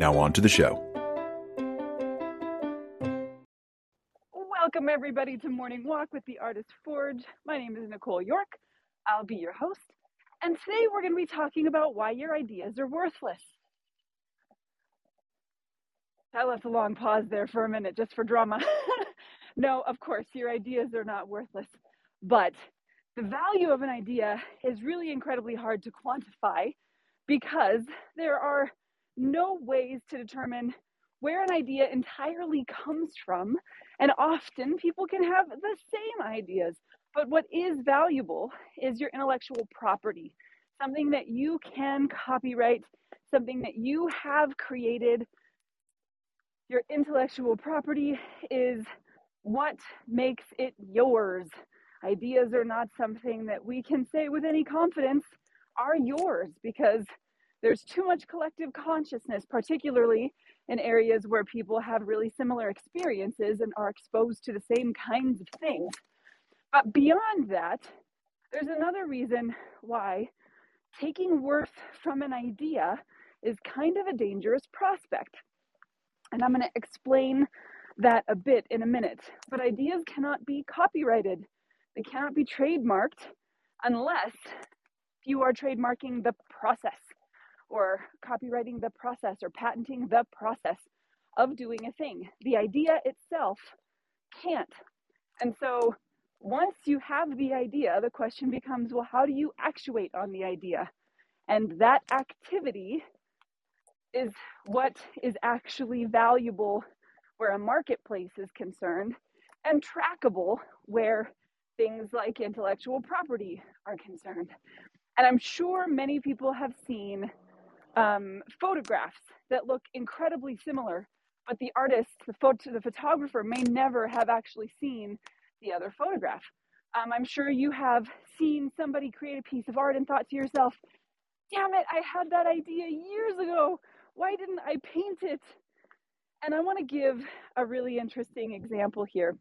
Now on to the show. Welcome everybody to Morning Walk with the Artist Forge. My name is Nicole York. I'll be your host. And today we're going to be talking about why your ideas are worthless. I left a long pause there for a minute just for drama. no, of course, your ideas are not worthless. But the value of an idea is really incredibly hard to quantify because there are no ways to determine where an idea entirely comes from. And often people can have the same ideas. But what is valuable is your intellectual property, something that you can copyright, something that you have created. Your intellectual property is what makes it yours. Ideas are not something that we can say with any confidence are yours because there's too much collective consciousness, particularly in areas where people have really similar experiences and are exposed to the same kinds of things. But beyond that, there's another reason why taking worth from an idea is kind of a dangerous prospect. And I'm going to explain that a bit in a minute. But ideas cannot be copyrighted, they cannot be trademarked unless you are trademarking the process or copywriting the process or patenting the process of doing a thing. The idea itself can't. And so once you have the idea, the question becomes well, how do you actuate on the idea? And that activity is what is actually valuable where a marketplace is concerned and trackable where things like intellectual property are concerned. And I'm sure many people have seen um, photographs that look incredibly similar, but the artist, the, photo, the photographer, may never have actually seen the other photograph. Um, I'm sure you have seen somebody create a piece of art and thought to yourself, damn it, I had that idea years ago. Why didn't I paint it? And I want to give a really interesting example here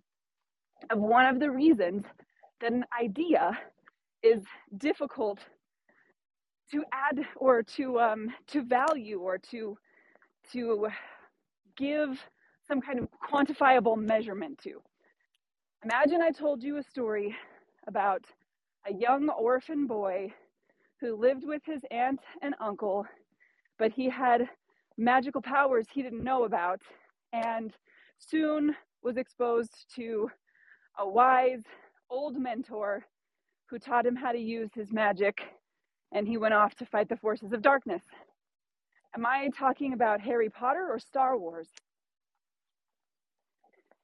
of one of the reasons that an idea is difficult to add or to um, to value or to to give some kind of quantifiable measurement to. Imagine I told you a story about a young orphan boy who lived with his aunt and uncle, but he had magical powers he didn't know about, and soon was exposed to a wise old mentor who taught him how to use his magic and he went off to fight the forces of darkness. Am I talking about Harry Potter or Star Wars?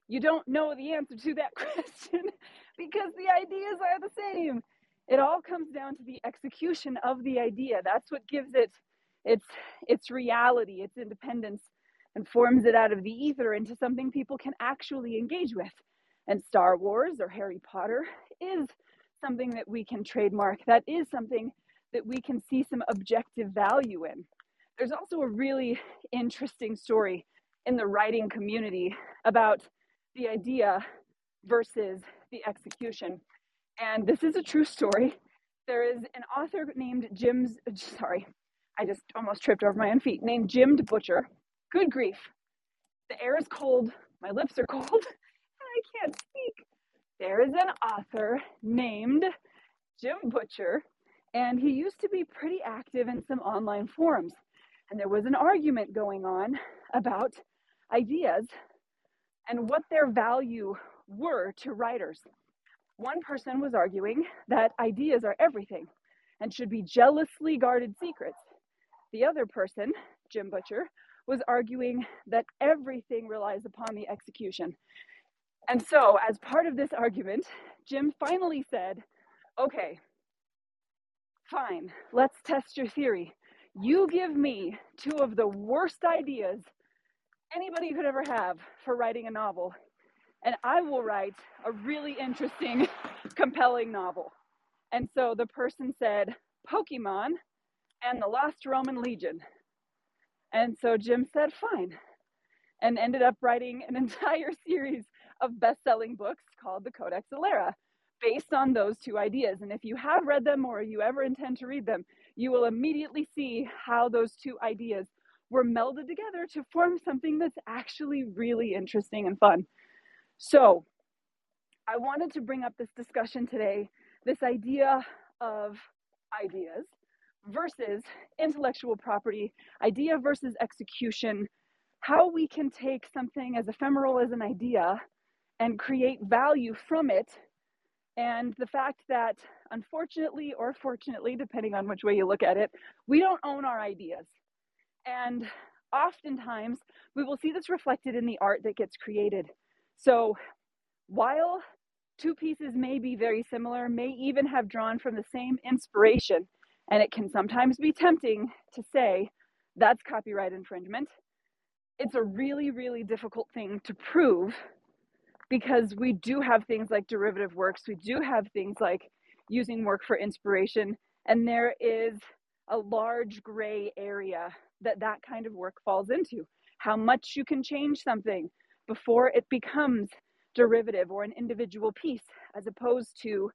You don't know the answer to that question because the ideas are the same. It all comes down to the execution of the idea. That's what gives it its its reality, its independence, and forms it out of the ether into something people can actually engage with. And Star Wars or Harry Potter is something that we can trademark. That is something that we can see some objective value in. There's also a really interesting story in the writing community about the idea versus the execution. And this is a true story. There is an author named Jim's, sorry, I just almost tripped over my own feet, named Jim Butcher. Good grief. The air is cold, my lips are cold, and I can't speak. There is an author named Jim Butcher and he used to be pretty active in some online forums. And there was an argument going on about ideas and what their value were to writers. One person was arguing that ideas are everything and should be jealously guarded secrets. The other person, Jim Butcher, was arguing that everything relies upon the execution. And so, as part of this argument, Jim finally said, okay, Fine, let's test your theory. You give me two of the worst ideas anybody could ever have for writing a novel, and I will write a really interesting, compelling novel. And so the person said, Pokemon and the Lost Roman Legion. And so Jim said, fine, and ended up writing an entire series of best selling books called the Codex Alera based on those two ideas. And if you have read them or you ever intend to read them, you will immediately see how those two ideas were melded together to form something that's actually really interesting and fun. So, I wanted to bring up this discussion today this idea of ideas versus intellectual property, idea versus execution, how we can take something as ephemeral as an idea and create value from it. And the fact that, unfortunately or fortunately, depending on which way you look at it, we don't own our ideas. And oftentimes we will see this reflected in the art that gets created. So while two pieces may be very similar, may even have drawn from the same inspiration, and it can sometimes be tempting to say that's copyright infringement. It's a really, really difficult thing to prove because we do have things like derivative works, we do have things like using work for inspiration, and there is a large gray area that that kind of work falls into. How much you can change something before it becomes derivative or an individual piece as opposed to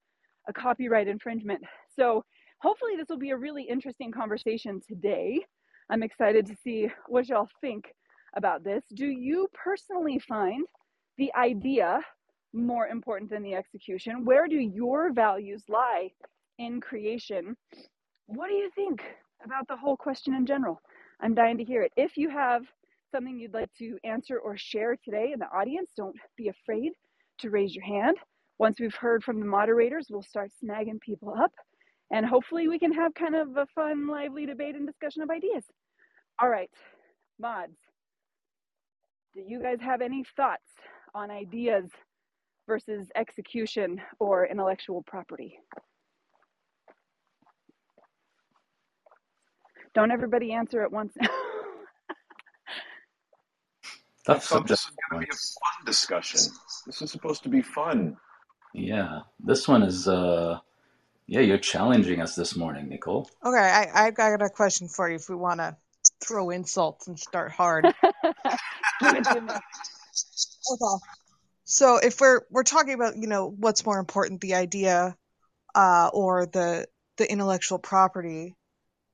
a copyright infringement. So, hopefully, this will be a really interesting conversation today. I'm excited to see what y'all think about this. Do you personally find the idea more important than the execution? Where do your values lie in creation? What do you think about the whole question in general? I'm dying to hear it. If you have something you'd like to answer or share today in the audience, don't be afraid to raise your hand. Once we've heard from the moderators, we'll start snagging people up and hopefully we can have kind of a fun, lively debate and discussion of ideas. All right, mods, do you guys have any thoughts on ideas versus execution or intellectual property? Don't everybody answer at once. That's I thought this is going to be a fun discussion. This is supposed to be fun. Yeah, this one is. uh Yeah, you're challenging us this morning, Nicole. Okay, I I got a question for you. If we want to throw insults and start hard. okay. So if we're we're talking about you know what's more important, the idea uh, or the the intellectual property,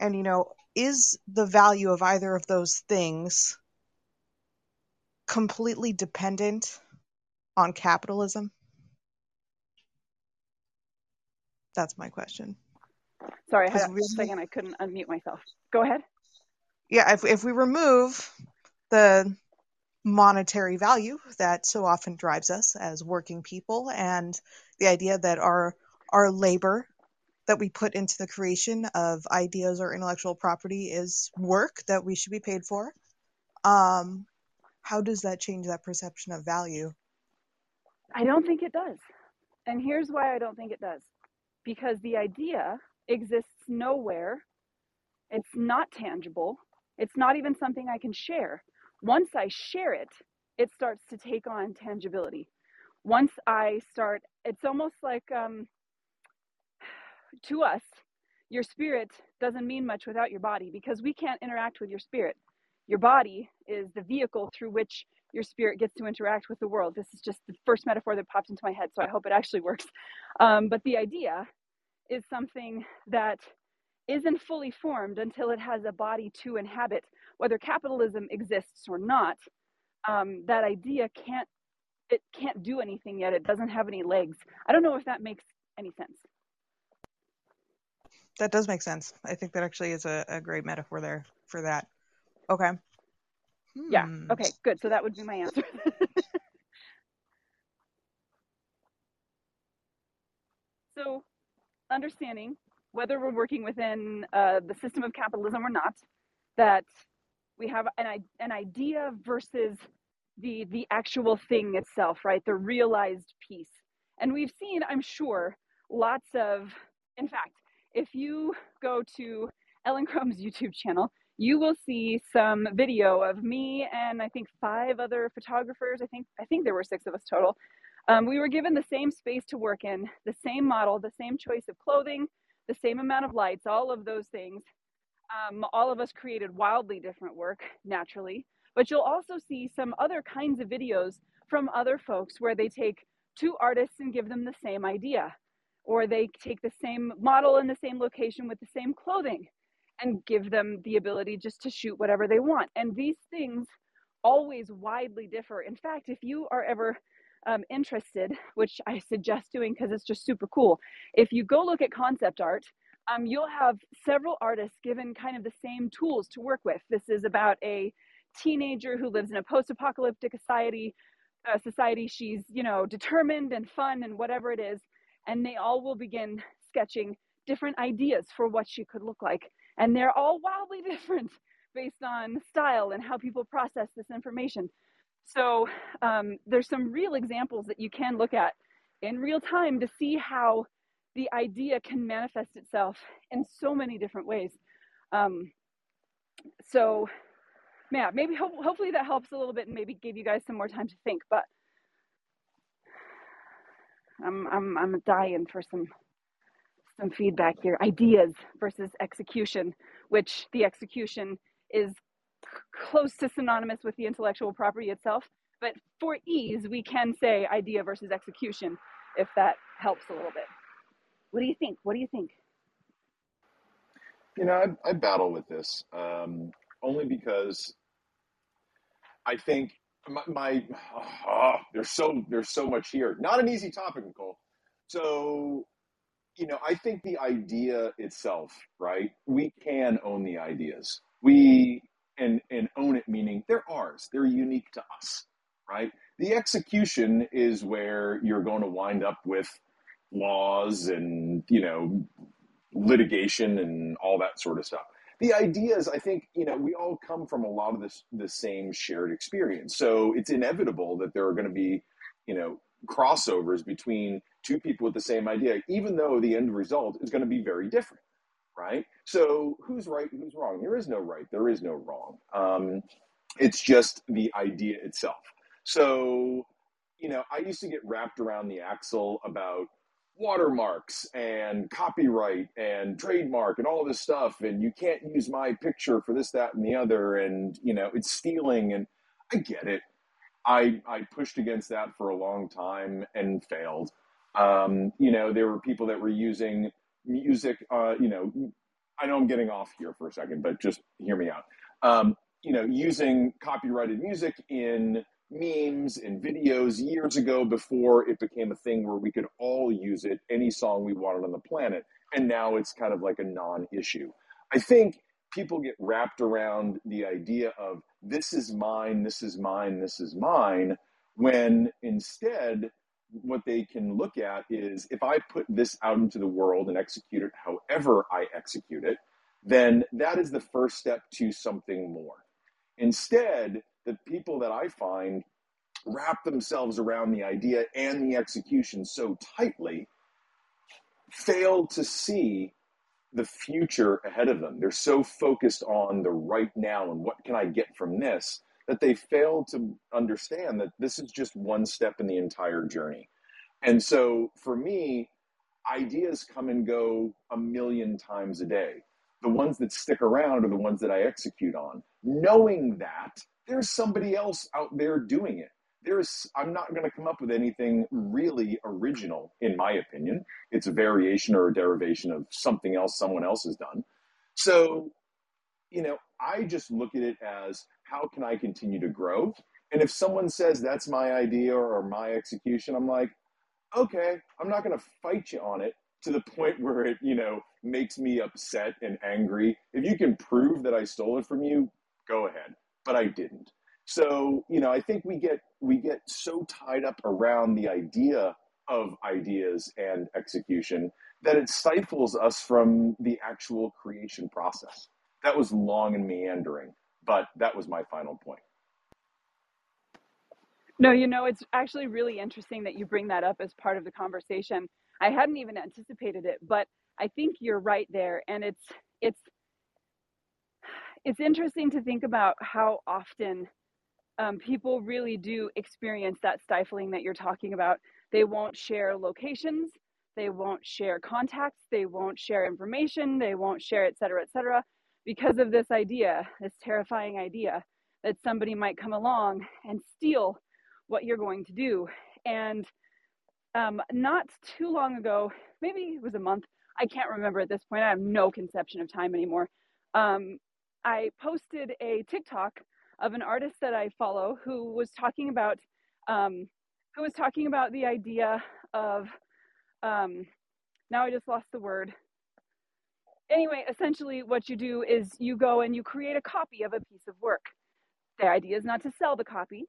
and you know is the value of either of those things completely dependent on capitalism? That's my question. Sorry, I had a second. I couldn't unmute myself. Go ahead. Yeah, if if we remove the monetary value that so often drives us as working people and the idea that our our labor that we put into the creation of ideas or intellectual property is work that we should be paid for. Um, how does that change that perception of value? I don't think it does. And here's why I don't think it does because the idea exists nowhere, it's not tangible, it's not even something I can share. Once I share it, it starts to take on tangibility. Once I start, it's almost like um, to us, your spirit doesn't mean much without your body because we can't interact with your spirit. Your body is the vehicle through which your spirit gets to interact with the world. This is just the first metaphor that popped into my head, so I hope it actually works. Um, but the idea is something that isn't fully formed until it has a body to inhabit. Whether capitalism exists or not, um, that idea can't it can't do anything yet. It doesn't have any legs. I don't know if that makes any sense that does make sense. I think that actually is a, a great metaphor there for that. Okay. Hmm. Yeah. Okay. Good. So that would be my answer. so, understanding whether we're working within uh, the system of capitalism or not, that we have an an idea versus the the actual thing itself, right? The realized piece. And we've seen, I'm sure, lots of, in fact, if you go to Ellen Chrome's YouTube channel, you will see some video of me and I think five other photographers. I think I think there were six of us total. Um, we were given the same space to work in, the same model, the same choice of clothing, the same amount of lights, all of those things. Um, all of us created wildly different work naturally, but you'll also see some other kinds of videos from other folks where they take two artists and give them the same idea, or they take the same model in the same location with the same clothing and give them the ability just to shoot whatever they want. And these things always widely differ. In fact, if you are ever um, interested, which I suggest doing because it's just super cool, if you go look at concept art, um, you'll have several artists given kind of the same tools to work with. This is about a teenager who lives in a post-apocalyptic society. Uh, society, she's you know determined and fun and whatever it is, and they all will begin sketching different ideas for what she could look like, and they're all wildly different based on style and how people process this information. So um, there's some real examples that you can look at in real time to see how the idea can manifest itself in so many different ways. Um, so, yeah, maybe ho- hopefully that helps a little bit and maybe give you guys some more time to think. But I'm I'm I'm dying for some some feedback here. Ideas versus execution, which the execution is close to synonymous with the intellectual property itself. But for ease, we can say idea versus execution if that helps a little bit. What do you think? What do you think? You know, I, I battle with this um, only because I think my, my oh, there's so there's so much here. Not an easy topic, Nicole. So, you know, I think the idea itself, right? We can own the ideas. We and and own it meaning they're ours. They're unique to us, right? The execution is where you're going to wind up with laws and you know litigation and all that sort of stuff. The idea is i think you know we all come from a lot of this the same shared experience. So it's inevitable that there are going to be you know crossovers between two people with the same idea even though the end result is going to be very different right? So who's right who's wrong? There is no right there is no wrong. Um, it's just the idea itself. So you know i used to get wrapped around the axle about watermarks and copyright and trademark and all this stuff and you can't use my picture for this that and the other and you know it's stealing and i get it. I i pushed against that for a long time and failed. Um, you know there were people that were using music uh, you know i know i'm getting off here for a second but just hear me out. Um, you know using copyrighted music in memes and videos years ago before it became a thing where we could all use it, any song we wanted on the planet. And now it's kind of like a non issue. I think people get wrapped around the idea of this is mine, this is mine, this is mine, when instead, what they can look at is if I put this out into the world and execute it however I execute it, then that is the first step to something more. Instead, the people that I find wrap themselves around the idea and the execution so tightly fail to see the future ahead of them. They're so focused on the right now and what can I get from this that they fail to understand that this is just one step in the entire journey. And so for me, ideas come and go a million times a day. The ones that stick around are the ones that I execute on. Knowing that there's somebody else out there doing it. There's, I'm not going to come up with anything really original, in my opinion. It's a variation or a derivation of something else someone else has done. So, you know, I just look at it as how can I continue to grow? And if someone says that's my idea or my execution, I'm like, okay, I'm not going to fight you on it to the point where it, you know, makes me upset and angry. If you can prove that I stole it from you, go ahead but I didn't. So, you know, I think we get we get so tied up around the idea of ideas and execution that it stifles us from the actual creation process. That was long and meandering, but that was my final point. No, you know, it's actually really interesting that you bring that up as part of the conversation. I hadn't even anticipated it, but I think you're right there and it's it's it's interesting to think about how often um, people really do experience that stifling that you're talking about. They won't share locations, they won't share contacts, they won't share information, they won't share, et cetera, et cetera, because of this idea, this terrifying idea that somebody might come along and steal what you're going to do. And um, not too long ago, maybe it was a month, I can't remember at this point, I have no conception of time anymore. Um, I posted a TikTok of an artist that I follow who was talking about um, who was talking about the idea of um, now I just lost the word. Anyway, essentially, what you do is you go and you create a copy of a piece of work. The idea is not to sell the copy.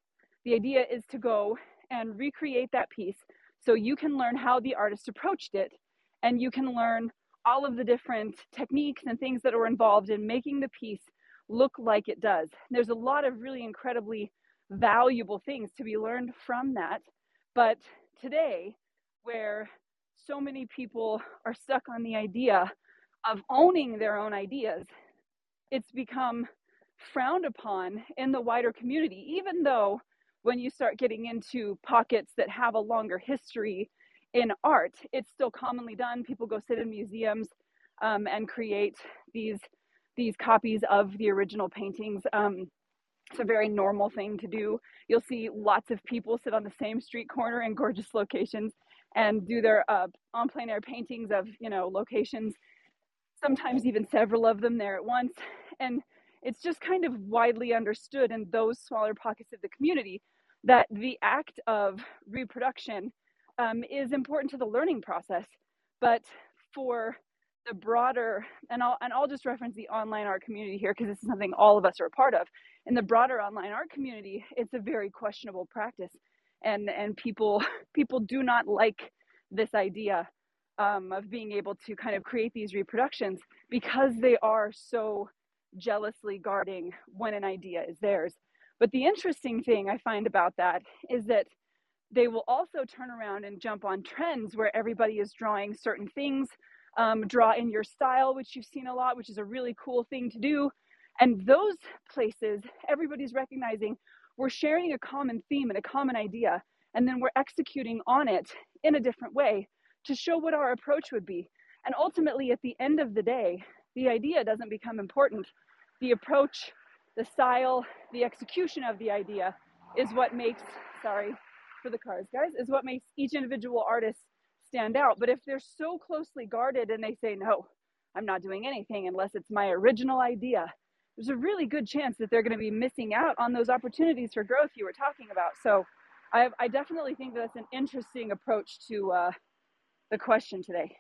The idea is to go and recreate that piece so you can learn how the artist approached it and you can learn all of the different techniques and things that are involved in making the piece look like it does. There's a lot of really incredibly valuable things to be learned from that. But today, where so many people are stuck on the idea of owning their own ideas, it's become frowned upon in the wider community, even though when you start getting into pockets that have a longer history in art, it's still commonly done. People go sit in museums um, and create these these copies of the original paintings. Um, it's a very normal thing to do. You'll see lots of people sit on the same street corner in gorgeous locations and do their uh, on plein air paintings of you know locations. Sometimes even several of them there at once, and it's just kind of widely understood in those smaller pockets of the community that the act of reproduction um, is important to the learning process. But for the broader, and I'll, and I'll just reference the online art community here because this is something all of us are a part of. In the broader online art community, it's a very questionable practice. And, and people, people do not like this idea um, of being able to kind of create these reproductions because they are so jealously guarding when an idea is theirs. But the interesting thing I find about that is that they will also turn around and jump on trends where everybody is drawing certain things, um, draw in your style, which you've seen a lot, which is a really cool thing to do. And those places, everybody's recognizing we're sharing a common theme and a common idea, and then we're executing on it in a different way to show what our approach would be. And ultimately, at the end of the day, the idea doesn't become important. The approach, the style, the execution of the idea is what makes, sorry for the cars, guys, is what makes each individual artist stand out. But if they're so closely guarded and they say, no, I'm not doing anything unless it's my original idea, there's a really good chance that they're going to be missing out on those opportunities for growth you were talking about. So I, I definitely think that's an interesting approach to uh, the question today.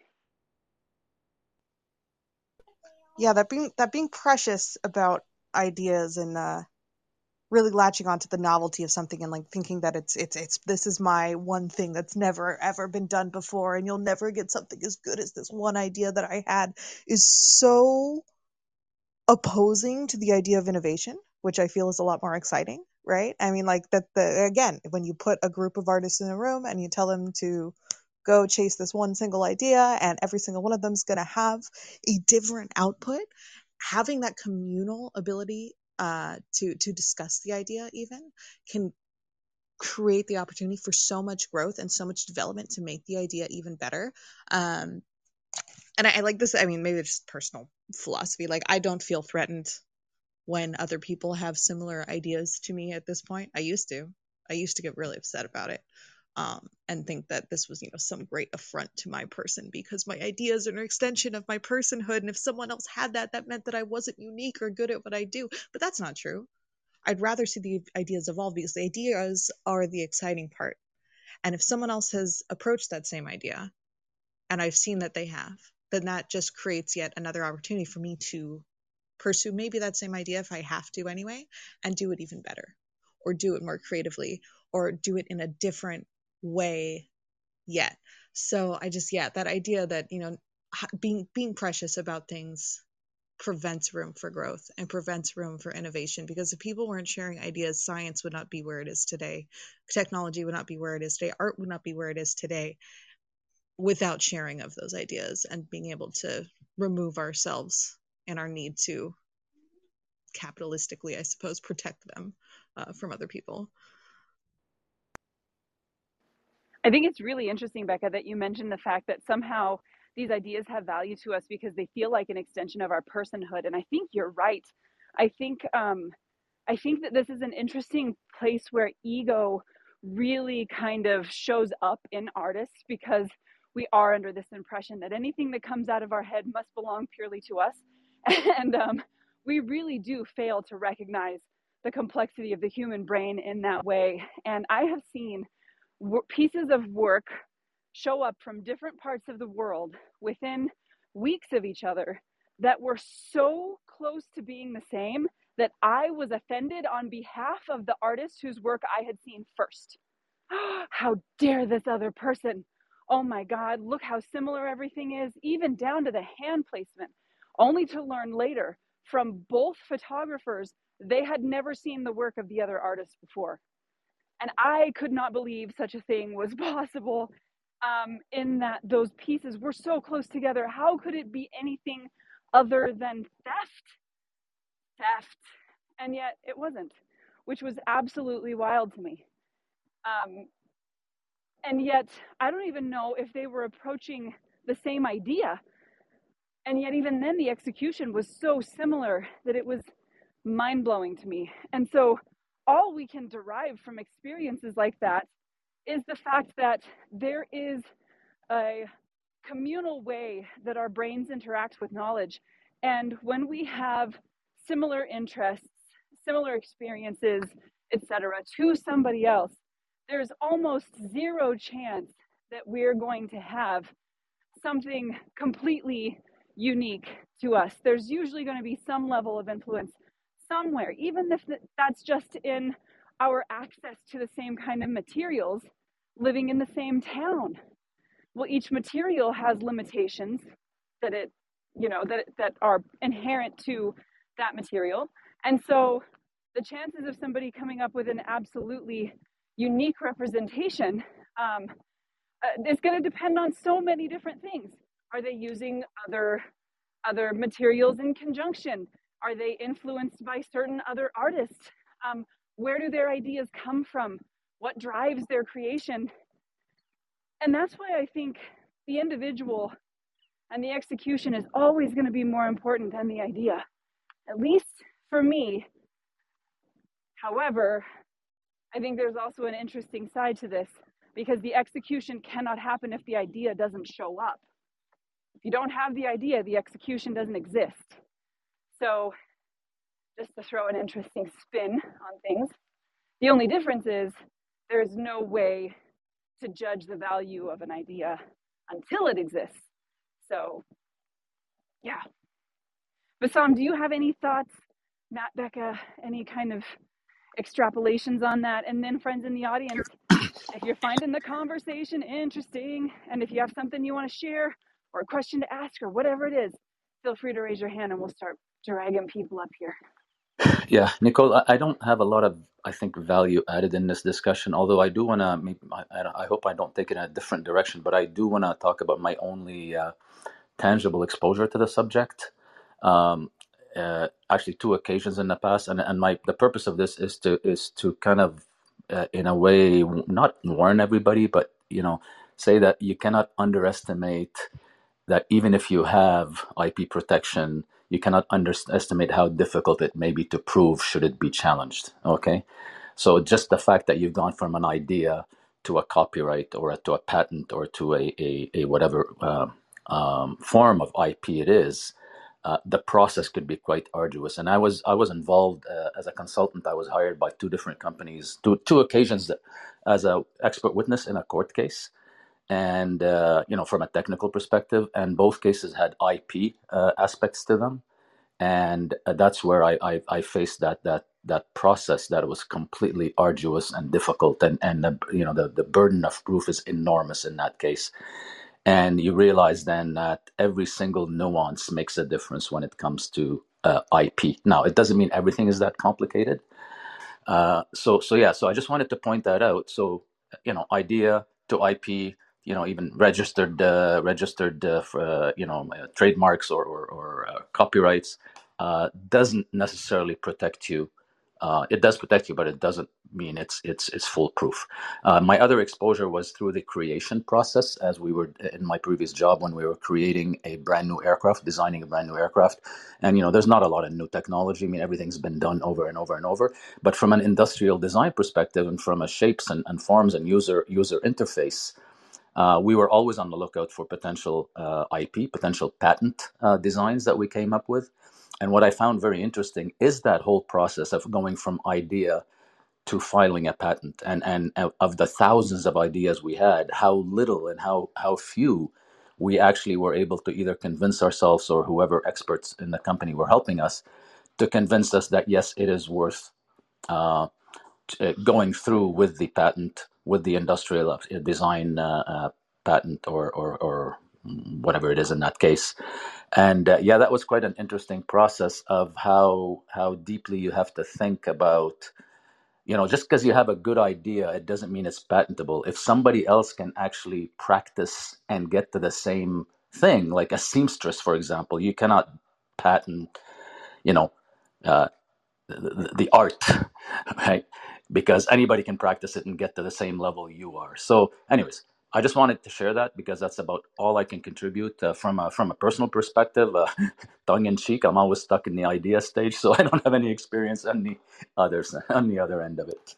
yeah that being that being precious about ideas and uh really latching onto the novelty of something and like thinking that it's it's it's this is my one thing that's never ever been done before and you'll never get something as good as this one idea that I had is so opposing to the idea of innovation which I feel is a lot more exciting right? I mean like that the again when you put a group of artists in a room and you tell them to go chase this one single idea and every single one of them is going to have a different output having that communal ability uh, to to discuss the idea even can create the opportunity for so much growth and so much development to make the idea even better. Um, and I, I like this i mean maybe it's just personal philosophy like i don't feel threatened when other people have similar ideas to me at this point. I used to. I used to get really upset about it um, and think that this was, you know, some great affront to my person because my ideas are an extension of my personhood. And if someone else had that, that meant that I wasn't unique or good at what I do. But that's not true. I'd rather see the ideas evolve because the ideas are the exciting part. And if someone else has approached that same idea and I've seen that they have, then that just creates yet another opportunity for me to pursue maybe that same idea if I have to anyway and do it even better or do it more creatively or do it in a different way yet. So I just yeah, that idea that, you know, being being precious about things prevents room for growth and prevents room for innovation because if people weren't sharing ideas science would not be where it is today technology would not be where it is today art would not be where it is today without sharing of those ideas and being able to remove ourselves and our need to capitalistically, I suppose, protect them uh, from other people. I think it's really interesting, Bekka, that you mentioned the fact that somehow these ideas have value to us because they feel like an extension of our personhood. And I think you're right. I think um, I think that this is an interesting place where ego really kind of shows up in artists because we are under this impression that anything that comes out of our head must belong purely to us. And um, we really do fail to recognize the complexity of the human brain in that way. And I have seen pieces of work show up from different parts of the world within weeks of each other that were so close to being the same that I was offended on behalf of the artist whose work I had seen first. how dare this other person? Oh my God, look how similar everything is, even down to the hand placement, only to learn later from both photographers they had never seen the work of the other artist before. And I could not believe such a thing was possible um, in that those pieces were so close together. How could it be anything other than theft? Theft. And yet it wasn't, which was absolutely wild to me. Um, and yet, I don't even know if they were approaching the same idea. And yet, even then, the execution was so similar that it was mind blowing to me. And so, all we can derive from experiences like that is the fact that there is a communal way that our brains interact with knowledge. And when we have similar interests, similar experiences, etc., to somebody else, there's almost zero chance that we're going to have something completely unique to us. There's usually going to be some level of influence somewhere, even if that's just in our access to the same kind of materials living in the same town. Well, each material has limitations that it, you know, that, that are inherent to that material. And so the chances of somebody coming up with an absolutely unique representation um, uh, is going to depend on so many different things. Are they using other other materials in conjunction? Are they influenced by certain other artists? Um, where do their ideas come from? What drives their creation? And that's why I think the individual and the execution is always going to be more important than the idea, at least for me. However, I think there's also an interesting side to this because the execution cannot happen if the idea doesn't show up. If you don't have the idea, the execution doesn't exist. So, just to throw an interesting spin on things, the only difference is there's no way to judge the value of an idea until it exists. So, yeah. Bassam, do you have any thoughts, Matt, Bekka, any kind of extrapolations on that. And then, friends in the audience, if you're finding the conversation interesting and if you have something you want to share or a question to ask or whatever it is, feel free to raise your hand and we'll start dragging people up here. Yeah, Nicole, I don't have a lot of, I think, value added in this discussion. Although I do want to, I, hope I don't take it in a different direction, but I do want to talk about my only uh, tangible exposure to the subject. Um, uh, actually two occasions in the past, and and my the purpose of this is to is to kind of uh, in a way not warn everybody, but you know say that you cannot underestimate that even if you have IP protection, you cannot underestimate how difficult it may be to prove should it be challenged. Okay, so just the fact that you've gone from an idea to a copyright or a, to a patent or to a a, a whatever uh, um, form of IP it is uh, the process could be quite arduous. And I was I was involved uh, as a consultant. I was hired by two different companies, two two occasions that, as a expert witness in a court case, and uh, you know from a technical perspective. And both cases had IP uh, aspects to them, and uh, that's where I, I I faced that that that process that was completely arduous and difficult, and and the, you know the the burden of proof is enormous in that case and you realize then that every single nuance makes a difference when it comes to uh, IP. Now, it doesn't mean everything is that complicated. Uh, so, so yeah. So I just wanted to point that out. So, you know, idea to IP, you know, even registered, uh, registered, uh, for, uh, you know, uh, trademarks or or, or uh, copyrights. uh, doesn't necessarily protect you. It does protect you, but it doesn't mean it's it's it's foolproof. My other exposure was through the creation process, as we were in my previous job when we were creating a brand new aircraft, designing a brand new aircraft. And you know, there's not a lot of new technology. I mean, everything's been done over and over and over. But from an industrial design perspective, and from a shapes and, and forms and user user interface, uh, we were always on the lookout for potential uh, IP, potential patent uh, designs that we came up with. And what I found very interesting is that whole process of going from idea to filing a patent. And, and of the thousands of ideas we had, how little and how, how few we actually were able to either convince ourselves or whoever experts in the company were helping us to convince us that yes, it is worth uh, uh, going through with the patent, with the industrial uh, design uh, uh, patent or, or, or whatever it is in that case. And uh, yeah, that was quite an interesting process of how how deeply you have to think about. You know, just because you have a good idea, it doesn't mean it's patentable. If somebody else can actually practice and get to the same thing, like a seamstress, for example, you cannot patent. You know, uh, the, the art, right? Because anybody can practice it and get to the same level you are. So, anyways, I just wanted to share that because that's about all I can contribute uh, from a, from a personal perspective. Uh, tongue in cheek, I'm always stuck in the idea stage, so I don't have any experience on the others on the other end of it.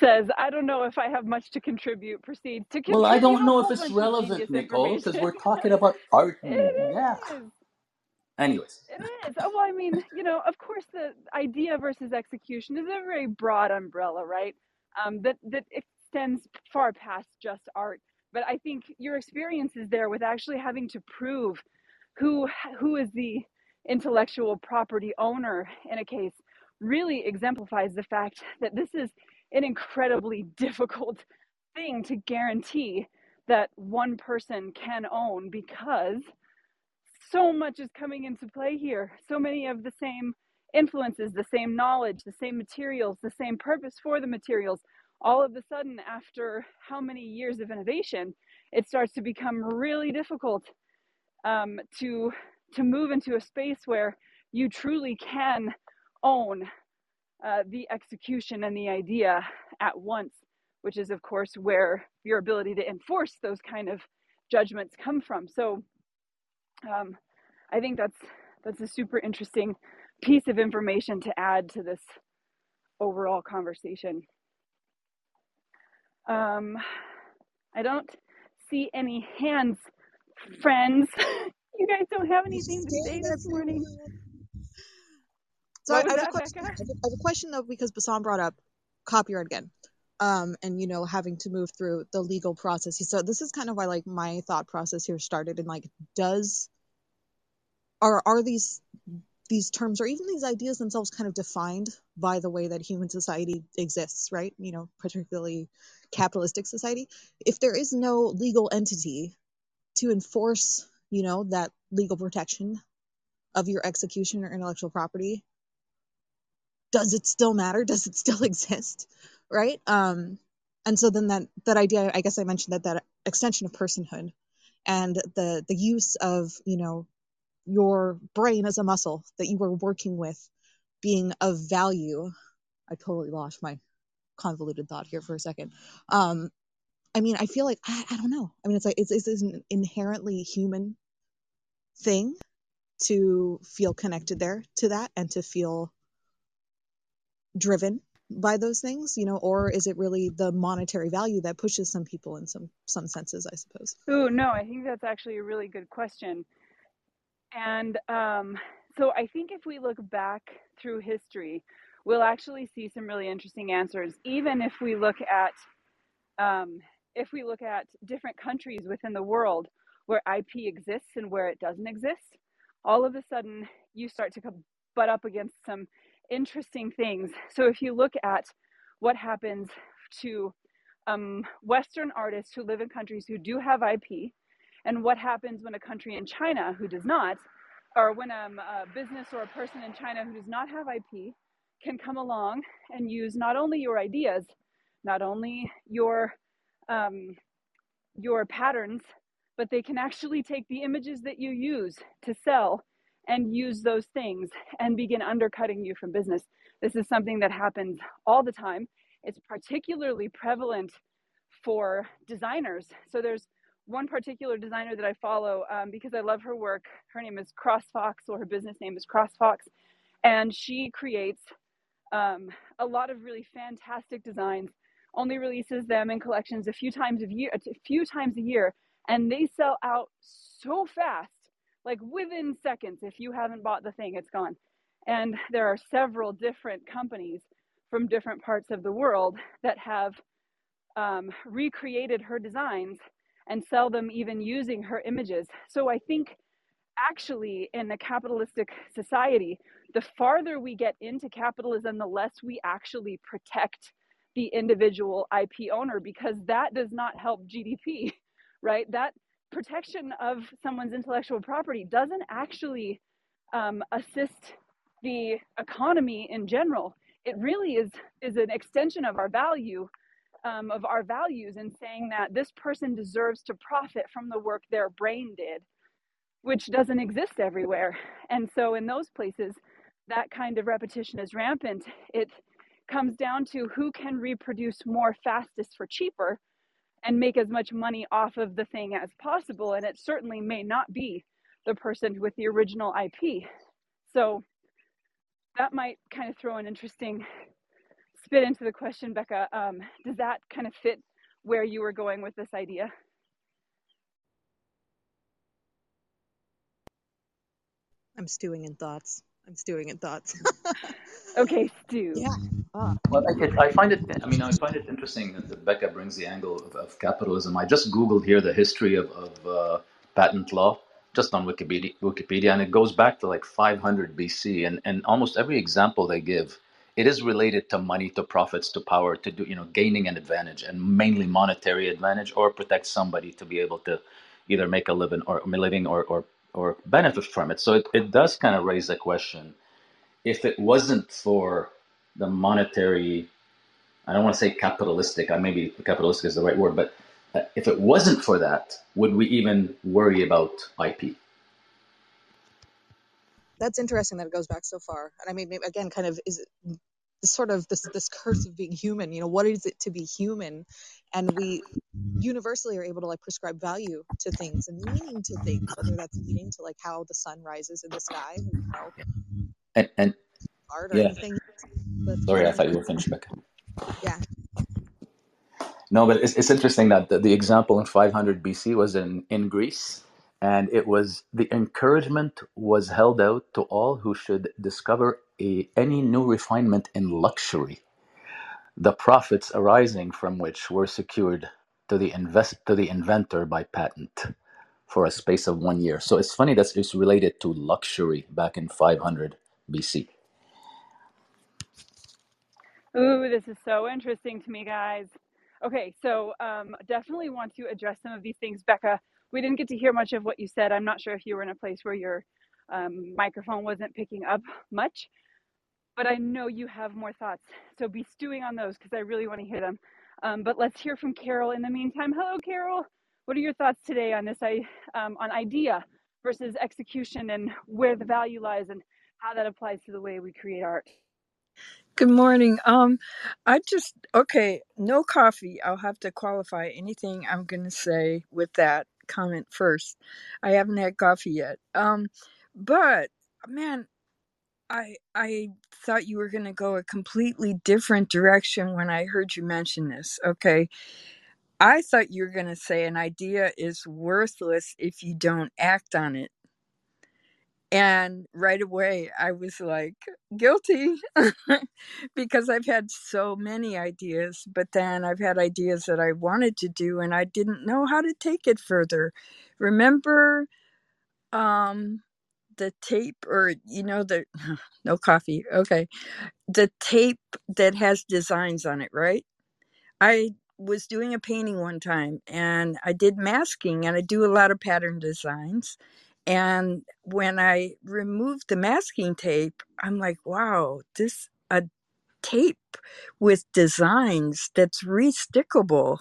Says, I don't know if I have much to contribute. Proceeds to Well, I don't know if it's relevant, genius Nicole, because we're talking about art and yeah. it is. Anyways, It is. Oh, well, I mean, you know, of course, the idea versus execution is a very broad umbrella, right? Um, that that extends far past just art. But I think your experience is there with actually having to prove who who is the intellectual property owner in a case really exemplifies the fact that this is an incredibly difficult thing to guarantee that one person can own because so much is coming into play here. So many of the same influences, the same knowledge, the same materials, the same purpose for the materials. All of a sudden, after how many years of innovation, it starts to become really difficult um, to to move into a space where you truly can own uh, the execution and the idea at once, which is, of course, where your ability to enforce those kind of judgments come from. So, um, I think that's that's a super interesting piece of information to add to this overall conversation. Um, I don't see any hands, friends. you guys don't have anything to say this morning. So I, I have a that, question. I have have a question though because Bassam brought up copyright again, um, and you know having to move through the legal process. So this is kind of why like my thought process here started. And like, does are are these these terms or even these ideas themselves kind of defined by the way that human society exists, right? You know, particularly capitalistic society. If there is no legal entity to enforce, you know, that legal protection of your execution or intellectual property, does it still matter? Does it still exist? Right? Um, and so then that that idea, I guess I mentioned that that extension of personhood and the the use of, you know, your brain as a muscle that you were working with being of value. I totally lost my convoluted thought here for a second. Um, I mean, I feel like I, I don't know. I mean, it's like it's, it's an inherently human thing to feel connected there to that and to feel driven by those things, you know, or is it really the monetary value that pushes some people in some some senses, I suppose. Oh, no, I think that's actually a really good question. And um, so I think if we look back through history, we'll actually see some really interesting answers. Even if we look at um, if we look at different countries within the world where IP exists and where it doesn't exist, all of a sudden you start to butt up against some interesting things. So if you look at what happens to um, Western artists who live in countries who do have IP, and what happens when a country in China who does not, or when um, a business or a person in China who does not have IP can come along and use not only your ideas, not only your um, your patterns, but they can actually take the images that you use to sell and use those things and begin undercutting you from business. This is something that happens all the time. It's particularly prevalent for designers. So there's one particular designer that I follow um, because I love her work. Her name is CrossFox, or her business name is CrossFox, and she creates um, a lot of really fantastic designs. Only releases them in collections a few times a year, a few times a year, and they sell out so fast, like within seconds. If you haven't bought the thing, it's gone. And there are several different companies from different parts of the world that have um, recreated her designs and sell them even using her images. So I think actually in a capitalistic society, the farther we get into capitalism, the less we actually protect the individual IP owner because that does not help GDP, right? That protection of someone's intellectual property doesn't actually um, assist the economy in general. It really is is an extension of our value, um, of our values, and saying that this person deserves to profit from the work their brain did, which doesn't exist everywhere. And so, in those places, that kind of repetition is rampant. It comes down to who can reproduce more fastest for cheaper and make as much money off of the thing as possible. And it certainly may not be the person with the original IP. So that might kind of throw an interesting spit into the question, Bekka. Um, does that kind of fit where you were going with this idea? I'm stewing in thoughts. I'm stewing in thoughts. okay, stew. Yeah. Ah. Well, I, I, find it. I mean, I find it interesting that Bekka brings the angle of, of capitalism. I just googled here the history of, of uh, patent law, just on Wikipedia, Wikipedia, and it goes back to like 500 BC. And and almost every example they give, it is related to money, to profits, to power, to do you know gaining an advantage, and mainly monetary advantage, or protect somebody to be able to either make a living or living or or or benefit from it. So it, it does kind of raise the question if it wasn't for the monetary, I don't want to say capitalistic, I maybe capitalistic is the right word, but uh, if it wasn't for that, would we even worry about IP? That's interesting that it goes back so far. And I mean, again, kind of is sort of this this curse of being human you know what is it to be human and we universally are able to like prescribe value to things and meaning to things whether that's meaning to like how the sun rises in the sky you know, and, and art or yeah. anything sorry i thought you were finished Bekka. yeah no but it's, it's interesting that the, the example in 500 bc was in in greece and it was the encouragement was held out to all who should discover a, any new refinement in luxury, the profits arising from which were secured to the invest to the inventor by patent for a space of one year. So it's funny that it's related to luxury back in 500 BC. Ooh, this is so interesting to me, guys. Okay, so um, definitely want to address some of these things, Bekka we didn't get to hear much of what you said. I'm not sure if you were in a place where your um, microphone wasn't picking up much, but I know you have more thoughts. So be stewing on those because I really want to hear them. Um, but let's hear from Carol in the meantime. Hello, Carol. What are your thoughts today on this um, on idea versus execution and where the value lies and how that applies to the way we create art? Good morning. Um, I just okay, no coffee. I'll have to qualify anything I'm going to say with that comment first. I haven't had coffee yet. Um, but man, I I thought you were going to go a completely different direction when I heard you mention this. Okay. I thought you were going to say an idea is worthless if you don't act on it. And right away, I was like, guilty because I've had so many ideas, but then I've had ideas that I wanted to do and I didn't know how to take it further. Remember um, the tape, or, you know, the no coffee, okay, the tape that has designs on it, right? I was doing a painting one time and I did masking and I do a lot of pattern designs and when I removed the masking tape, I'm like, wow, this a tape with designs that's restickable.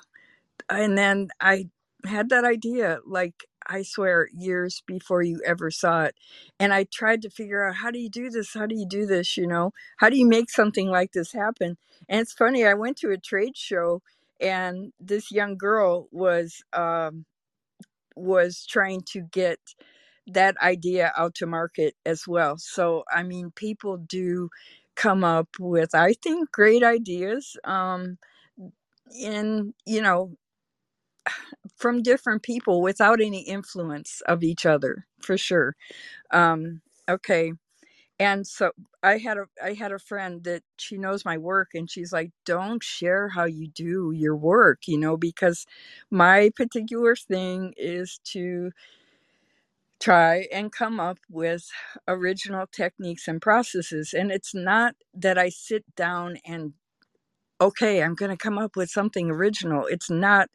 And then I had that idea like I swear, years before you ever saw it. And I tried to figure out how do you do this? How do you do this? You know, how do you make something like this happen? And it's funny, I went to a trade show and this young girl was um was trying to get that idea out to market as well. So I mean people do come up with I think great ideas um in you know from different people without any influence of each other for sure um okay and so i had a i had a friend that she knows my work and she's like don't share how you do your work you know because my particular thing is to try and come up with original techniques and processes and it's not that i sit down and okay, I'm going to come up with something original. It's not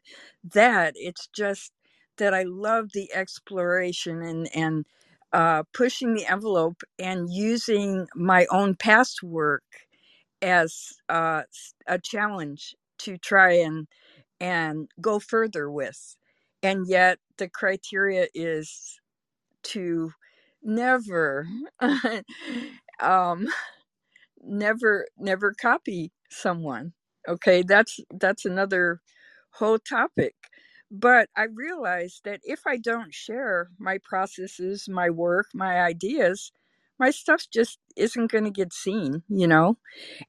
that. It's just that I love the exploration and and uh, pushing the envelope and using my own past work as uh, a challenge to try and and go further with. And yet the criteria is to never um never never copy someone okay? That's that's another whole topic. But i realized that if i don't share my processes my work my ideas my stuff just isn't going to get seen you know?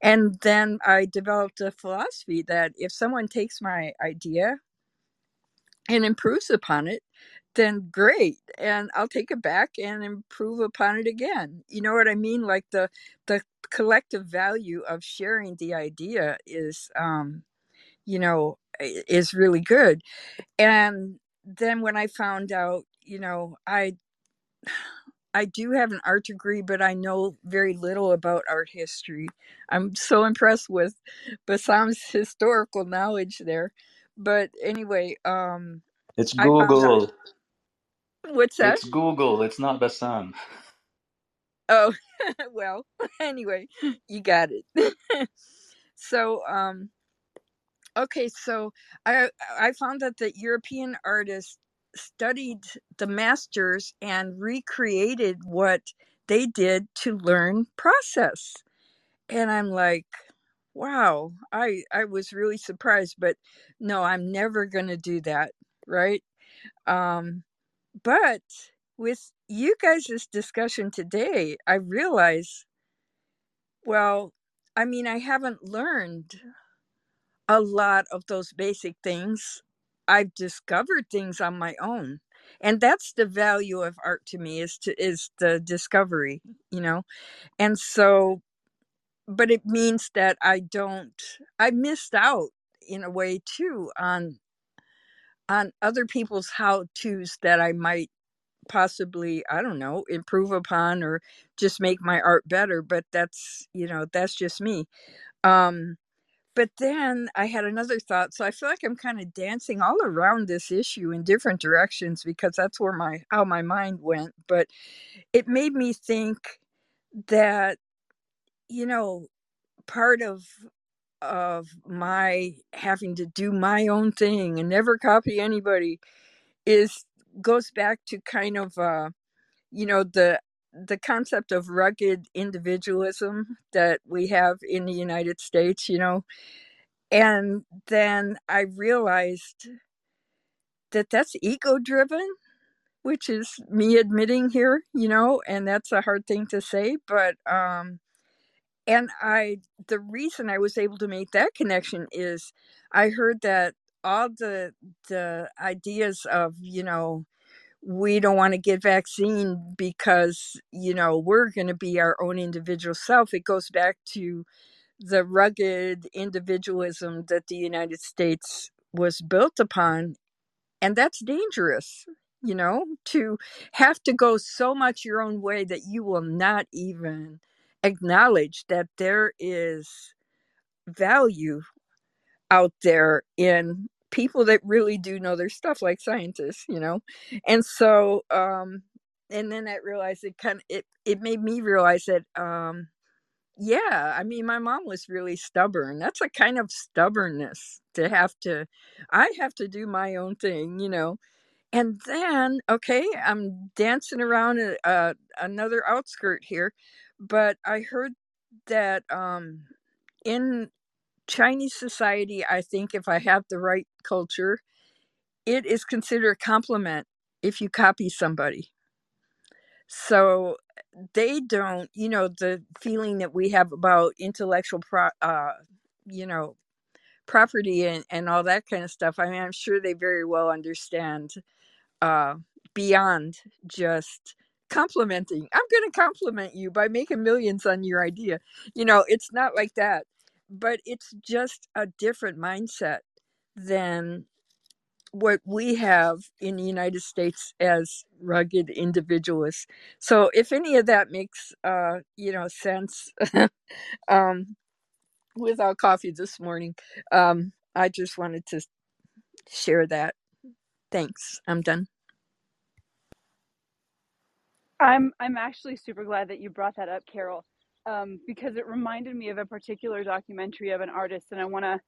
And then i developed a philosophy that if someone takes my idea and improves upon it then great and i'll take it back and improve upon it again you know what i mean like the the collective value of sharing the idea is um you know is really good and then when i found out you know i I do have an art degree, but I know very little about art history. I'm so impressed with Bassam's historical knowledge there. But anyway, um, It's found out Google. What's that? It's Google. It's not Bassam. Oh, well, anyway, you got it. so, um, okay, so I I found that the European artists studied the masters and recreated what they did to learn process. And I'm like, wow, I I was really surprised, but no, I'm never going to do that, right? Um but with you guys' discussion today, I realize, well, I mean, I haven't learned a lot of those basic things. I've discovered things on my own. And that's the value of art to me is to is the discovery, you know. And so but it means that I don't I missed out in a way too on on other people's how to's that I might possibly i don't know improve upon or just make my art better but that's you know that's just me. Um but then i had another thought so i feel like i'm kind of dancing all around this issue in different directions because that's where my how my mind went but it made me think that you know part of of my having to do my own thing and never copy anybody is goes back to kind of uh you know the the concept of rugged individualism that we have in the United States, you know. And then I realized that that's ego driven, which is me admitting here, you know, and that's a hard thing to say, but um and I the reason I was able to make that connection is I heard that all the the ideas of, you know, we don't want to get vaccine because you know we're going to be our own individual self it goes back to the rugged individualism that the united states was built upon and that's dangerous you know to have to go so much your own way that you will not even acknowledge that there is value out there in people that really do know their stuff like scientists you know? And so um and then i realized it kind of it it made me realize that um yeah i mean my mom was really stubborn. That's a kind of stubbornness to have to i have to do my own thing you know? And then, okay, I'm dancing around uh, another outskirt here, but I heard that um, in Chinese society, I think if I have the right culture, it is considered a compliment if you copy somebody. So they don't, you know, the feeling that we have about intellectual, pro, uh, you know, property and, and all that kind of stuff. I mean, I'm sure they very well understand uh, beyond just complimenting. I'm going to compliment you by making millions on your idea. You know, it's not like that, but it's just a different mindset than what we have in the United States as rugged individualists. So if any of that makes uh, you know sense um, without coffee this morning, um, I just wanted to share that. Thanks. I'm done. I'm I'm actually super glad that you brought that up, Carol, um, because it reminded me of a particular documentary of an artist, and I want to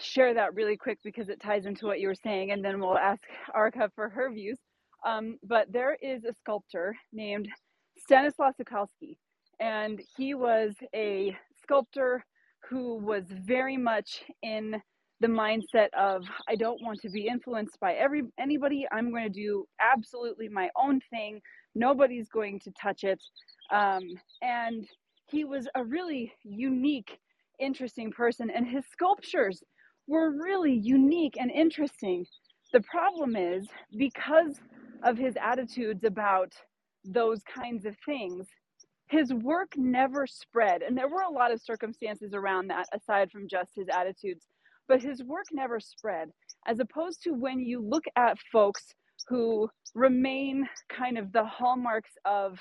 share that really quick because it ties into what you were saying, and then we'll ask Arka for her views. Um, but there is a sculptor named Stanislaw Szukalski, and he was a sculptor who was very much in the mindset of I don't want to be influenced by every anybody. I'm going to do absolutely my own thing nobody's going to touch it. Um, and he was a really unique, interesting person, and his sculptures were really unique and interesting. The problem is because of his attitudes about those kinds of things, his work never spread. And there were a lot of circumstances around that aside from just his attitudes, but his work never spread. As opposed to when you look at folks who remain kind of the hallmarks of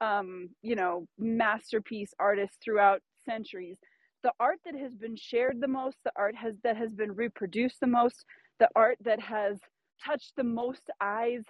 um, you know masterpiece artists throughout centuries. The art that has been shared the most the art has that has been reproduced the most the art that has touched the most eyes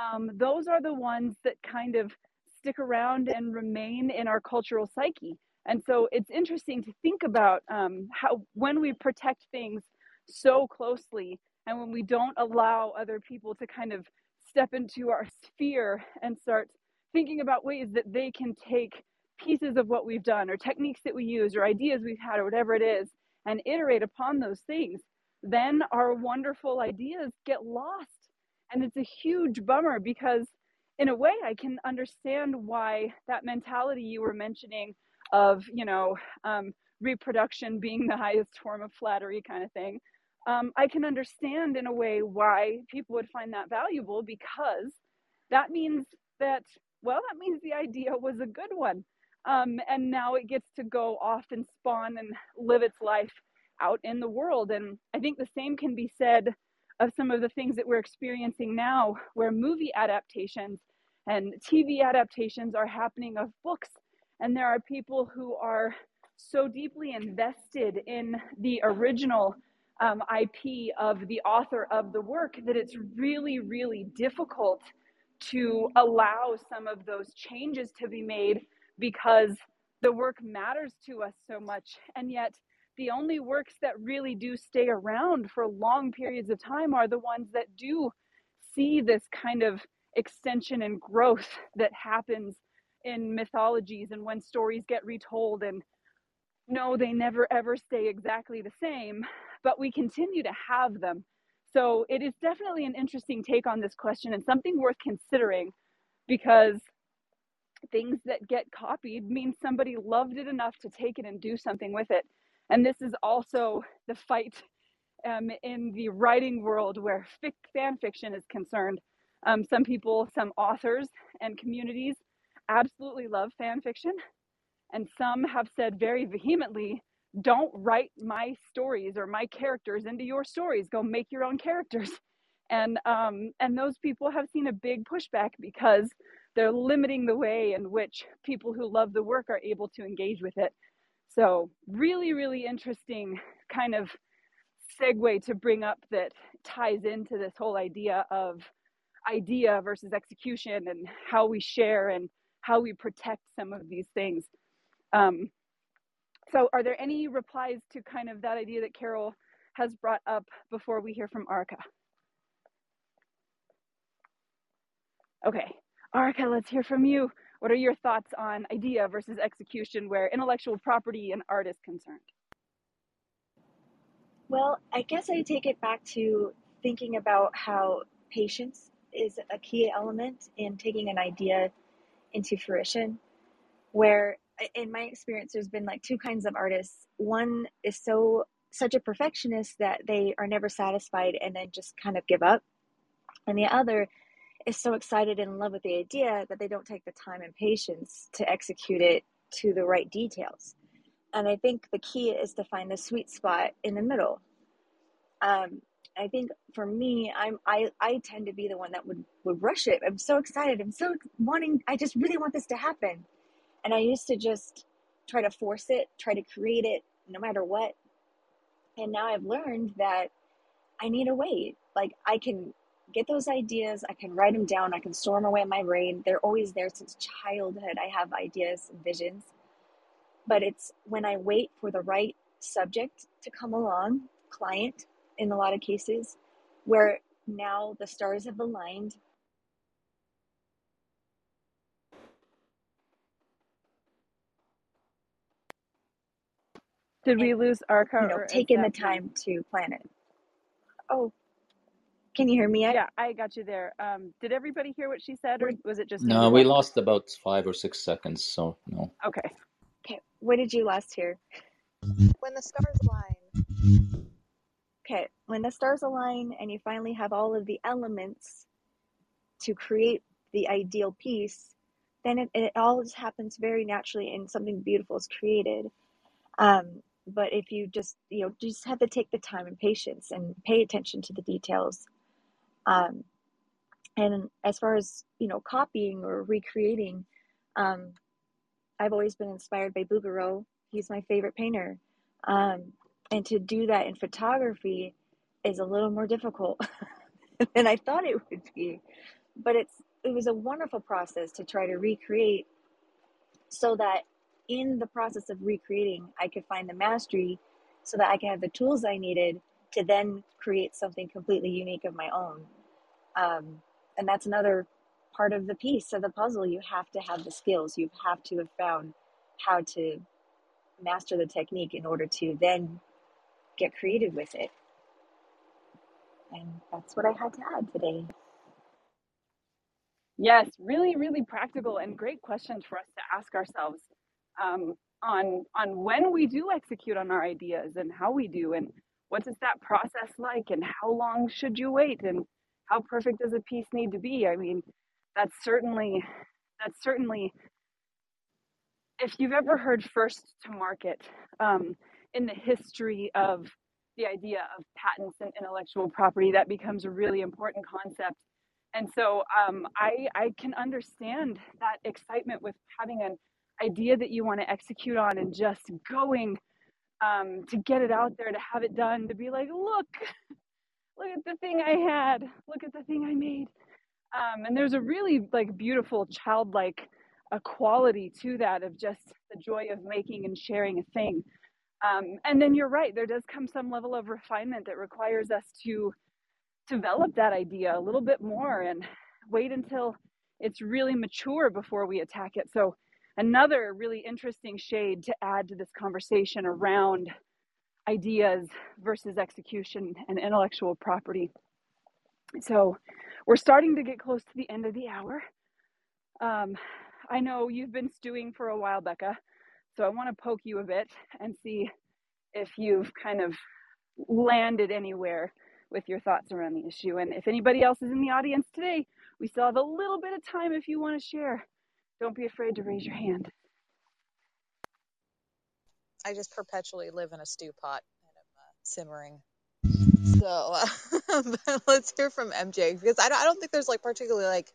um, those are the ones that kind of stick around and remain in our cultural psyche. And so it's interesting to think about um, how when we protect things so closely and when we don't allow other people to kind of step into our sphere and start thinking about ways that they can take pieces of what we've done or techniques that we use or ideas we've had or whatever it is and iterate upon those things, then our wonderful ideas get lost. And it's a huge bummer because, in a way, I can understand why that mentality you were mentioning of, you know, um, reproduction being the highest form of flattery kind of thing um, I can understand in a way why people would find that valuable because that means that, well, that means the idea was a good one. Um, and now it gets to go off and spawn and live its life out in the world. And I think the same can be said of some of the things that we're experiencing now, where movie adaptations and TV adaptations are happening of books. And there are people who are so deeply invested in the original um, IP of the author of the work that it's really, really difficult to allow some of those changes to be made because the work matters to us so much. And yet, the only works that really do stay around for long periods of time are the ones that do see this kind of extension and growth that happens in mythologies and when stories get retold and no they never ever stay exactly the same but we continue to have them. So it is definitely an interesting take on this question and something worth considering because things that get copied means somebody loved it enough to take it and do something with it. And this is also the fight um, in the writing world where fic- fan fiction is concerned. Um, some people, some authors and communities absolutely love fan fiction, and some have said very vehemently don't write my stories or my characters into your stories. Go make your own characters. And um, and those people have seen a big pushback because they're limiting the way in which people who love the work are able to engage with it. So really really interesting kind of segue to bring up that ties into this whole idea of idea versus execution and how we share and how we protect some of these things. Um, so are there any replies to kind of that idea that Carol has brought up before we hear from Arka? Okay, Arika, let's hear from you. What are your thoughts on idea versus execution where intellectual property and art is concerned? Well, I guess I take it back to thinking about how patience is a key element in taking an idea into fruition. Where, in my experience, there's been like two kinds of artists. One is so such a perfectionist that they are never satisfied and then just kind of give up. And the other is so excited and in love with the idea that they don't take the time and patience to execute it to the right details. And I think the key is to find the sweet spot in the middle. Um, I think for me, I'm I I tend to be the one that would would rush it. I'm so excited. I'm so wanting. I just really want this to happen, and I used to just try to force it, try to create it, no matter what. And now I've learned that I need to wait. Like I can get those ideas, I can write them down, I can store them away in my brain. They're always there since childhood. I have ideas and visions. But it's when I wait for the right subject to come along, client in a lot of cases, where now the stars have aligned. Did we lose Arika you know, or is taking the time to plan it. Oh, can you hear me yet? Yeah, I got you there. Um, did everybody hear what she said, or was it just? No, we lost about five or six seconds, so no. Okay. okay, what did you last hear? When the stars align. Okay, when the stars align and you finally have all of the elements to create the ideal piece, then it, it all just happens very naturally and something beautiful is created. Um, but if you just, you know, just have to take the time and patience and pay attention to the details. Um, and as far as, you know, copying or recreating, um, I've always been inspired by Bouguereau. He's my favorite painter. Um, and to do that in photography is a little more difficult than I thought it would be. But it's it was a wonderful process to try to recreate so that in the process of recreating I could find the mastery so that I could have the tools I needed to then create something completely unique of my own. Um, and that's another part of the piece of the puzzle. You have to have the skills. You have to have found how to master the technique in order to then get creative with it. And that's what I had to add today. Yes, really, really practical and great questions for us to ask ourselves um, on on when we do execute on our ideas and how we do and what is that process like and how long should you wait and how perfect does a piece need to be? I mean, that's certainly that's certainly if you've ever heard first to market um, in the history of the idea of patents and intellectual property, that becomes a really important concept. And so um, I, I can understand that excitement with having an idea that you want to execute on and just going um, to get it out there, to have it done, to be like, look, look at the thing I had, look at the thing I made. Um, and there's a really like beautiful childlike a quality to that of just the joy of making and sharing a thing. Um, and then you're right, there does come some level of refinement that requires us to develop that idea a little bit more and wait until it's really mature before we attack it. So, another really interesting shade to add to this conversation around ideas versus execution and intellectual property. So, we're starting to get close to the end of the hour. Um, I know you've been stewing for a while, Bekka, so I want to poke you a bit and see if you've kind of landed anywhere with your thoughts around the issue. And if anybody else is in the audience today, we still have a little bit of time if you want to share. Don't be afraid to raise your hand. I just perpetually live in a stew pot and I'm uh, simmering. So uh, let's hear from MJ because I don't, I don't think there's like particularly like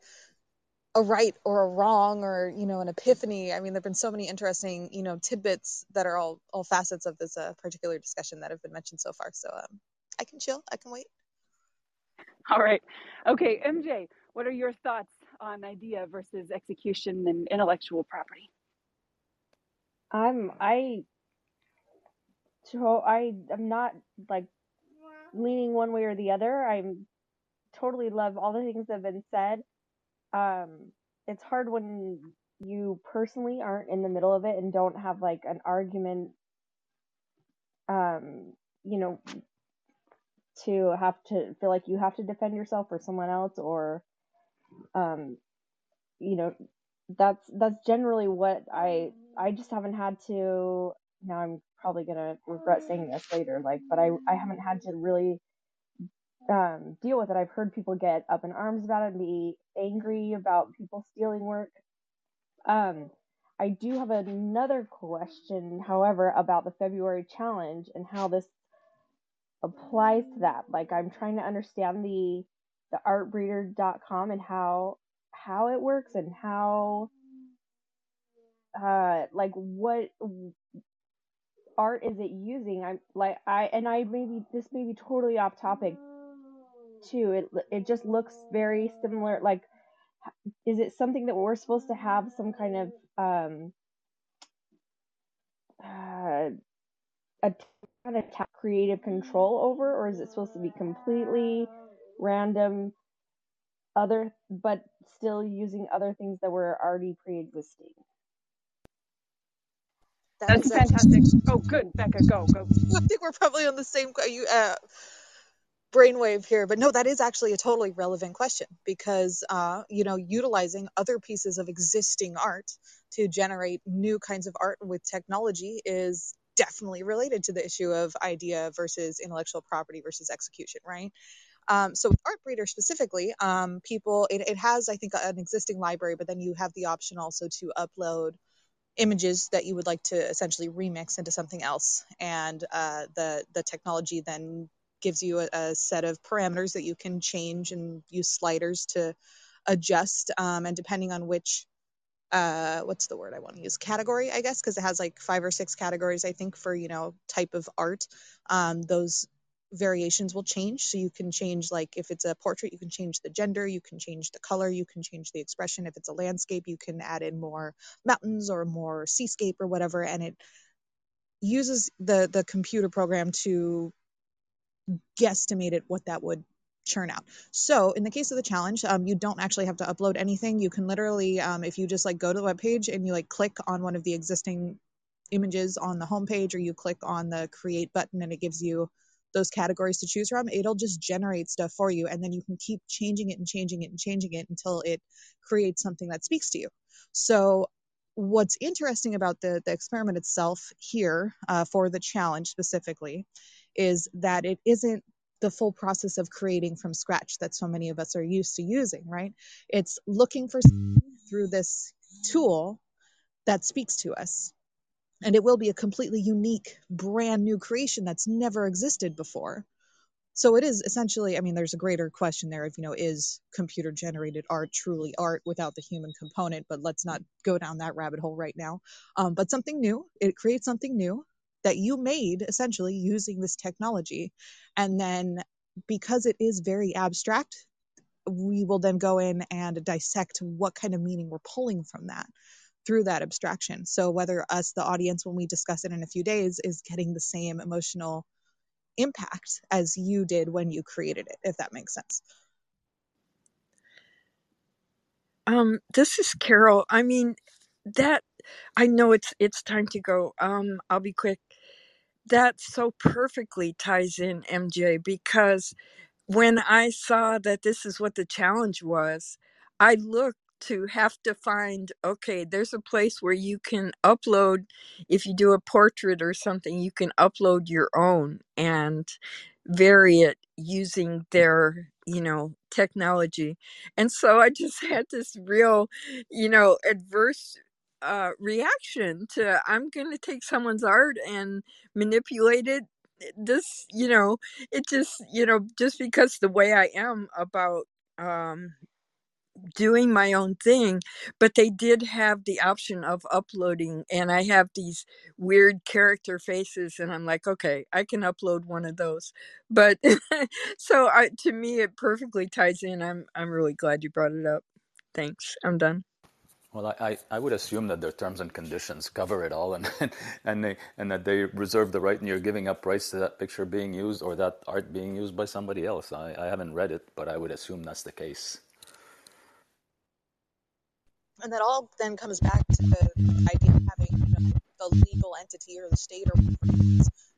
a right or a wrong or you know an epiphany. I mean, there've been so many interesting you know tidbits that are all all facets of this uh, particular discussion that have been mentioned so far. So um, I can chill. I can wait. All right. Okay, MJ, what are your thoughts on idea versus execution and intellectual property? I'm I so I I'm not like leaning one way or the other. I'm totally love all the things that have been said. um it's hard when you personally aren't in the middle of it and don't have like an argument um you know to have to feel like you have to defend yourself or someone else or um you know that's that's generally what I I just haven't had to now I'm probably gonna regret saying this later like but I I haven't had to really um deal with it I've heard people get up in arms about it and be angry about people stealing work um I do have another question however about the February challenge and how this applies to that. Like I'm trying to understand the the artbreeder.com and how how it works and how uh like what art is it using? I'm like I and I maybe this may be totally off topic too. It it just looks very similar like is it something that we're supposed to have some kind of um uh a kind of creative control over or is it supposed to be completely random other but still using other things that were already pre-existing That That's is actually, fantastic. Oh, good, Bekka, go, go. I think we're probably on the same uh, brainwave here, but no, that is actually a totally relevant question because, uh, you know, utilizing other pieces of existing art to generate new kinds of art with technology is definitely related to the issue of idea versus intellectual property versus execution, right? Um, so with Artbreeder specifically, um, people it, it has I think an existing library, but then you have the option also to upload images that you would like to essentially remix into something else, and uh, the the technology then gives you a, a set of parameters that you can change and use sliders to adjust, um, and depending on which uh what's the word i want to use? Category i guess because it has like five or six categories i think for you know type of art. Um those variations will change so you can change like if it's a portrait you can change the gender you can change the color you can change the expression if it's a landscape you can add in more mountains or more seascape or whatever and it uses the the computer program to guesstimated what that would churn out. So in the case of the challenge, um, you don't actually have to upload anything. You can literally, um, if you just like go to the webpage and you like click on one of the existing images on the homepage, or you click on the create button and it gives you those categories to choose from, it'll just generate stuff for you. And then you can keep changing it and changing it and changing it until it creates something that speaks to you. So what's interesting about the, the experiment itself here uh, for the challenge specifically is that it isn't the full process of creating from scratch that so many of us are used to using, right? It's looking for through this tool that speaks to us. And it will be a completely unique, brand new creation that's never existed before. So it is essentially, I mean, there's a greater question there of, you know, is computer generated art truly art without the human component? But let's not go down that rabbit hole right now. Um, but something new, it creates something new that you made essentially using this technology. And then because it is very abstract, we will then go in and dissect what kind of meaning we're pulling from that through that abstraction. So whether us, the audience, when we discuss it in a few days, is getting the same emotional impact as you did when you created it, if that makes sense. Um, this is Carol. I mean, that I know it's it's time to go. Um, I'll be quick. That so perfectly ties in MJ because when I saw that this is what the challenge was, I looked to have to find okay, there's a place where you can upload, if you do a portrait or something, you can upload your own and vary it using their, you know, technology. And so I just had this real, you know, adverse uh reaction to I'm going to take someone's art and manipulate it this you know it just you know just because the way i am about um doing my own thing but they did have the option of uploading and i have these weird character faces and i'm like okay i can upload one of those. But so i to me it perfectly ties in. I'm i'm really glad you brought it up. Thanks. I'm done. Well, I, I, would assume that their terms and conditions cover it all, and and they and that they reserve the right, and you're giving up rights to that picture being used or that art being used by somebody else. I, I haven't read it, but I would assume that's the case. And that all then comes back to the idea of having you know, the legal entity or the state or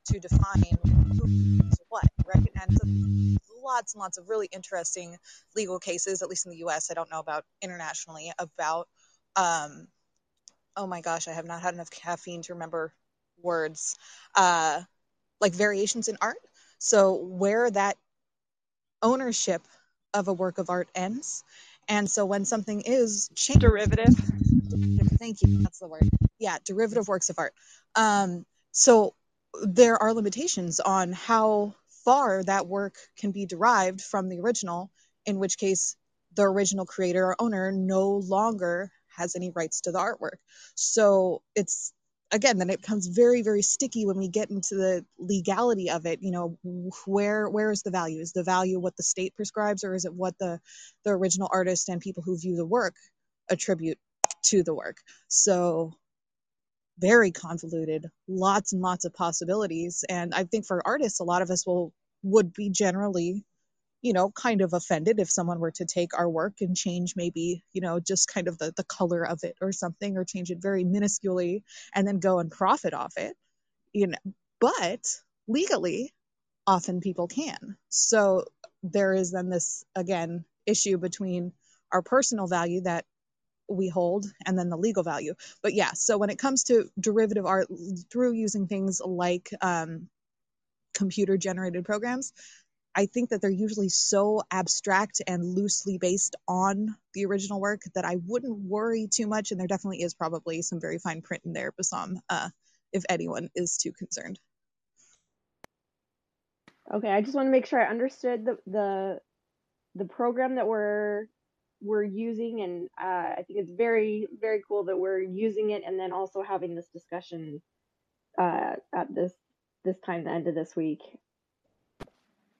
to define who is what, right? And so lots and lots of really interesting legal cases, at least in the U.S. I don't know about internationally about. Um, oh my gosh, I have not had enough caffeine to remember words. Uh, like variations in art. So where that ownership of a work of art ends. And so when something is changed, Derivative. thank you, that's the word. Yeah, derivative works of art. Um, so there are limitations on how far that work can be derived from the original, in which case the original creator or owner no longer has any rights to the artwork. So it's again then it becomes very very sticky when we get into the legality of it you know where where is the value? Is the value what the state prescribes or is it what the the original artist and people who view the work attribute to the work? So very convoluted lots and lots of possibilities and i think for artists a lot of us will would be generally you know kind of offended if someone were to take our work and change maybe you know just kind of the, the color of it or something or change it very minusculely and then go and profit off it you know but legally often people can. So there is then this again issue between our personal value that we hold and then the legal value. But yeah so when it comes to derivative art through using things like um, computer generated programs I think that they're usually so abstract and loosely based on the original work that I wouldn't worry too much. And there definitely is probably some very fine print in there, Bassam, uh, if anyone is too concerned. Okay, I just want to make sure I understood the the the program that we're we're using, and uh, I think it's very very cool that we're using it, and then also having this discussion uh, at this this time, the end of this week.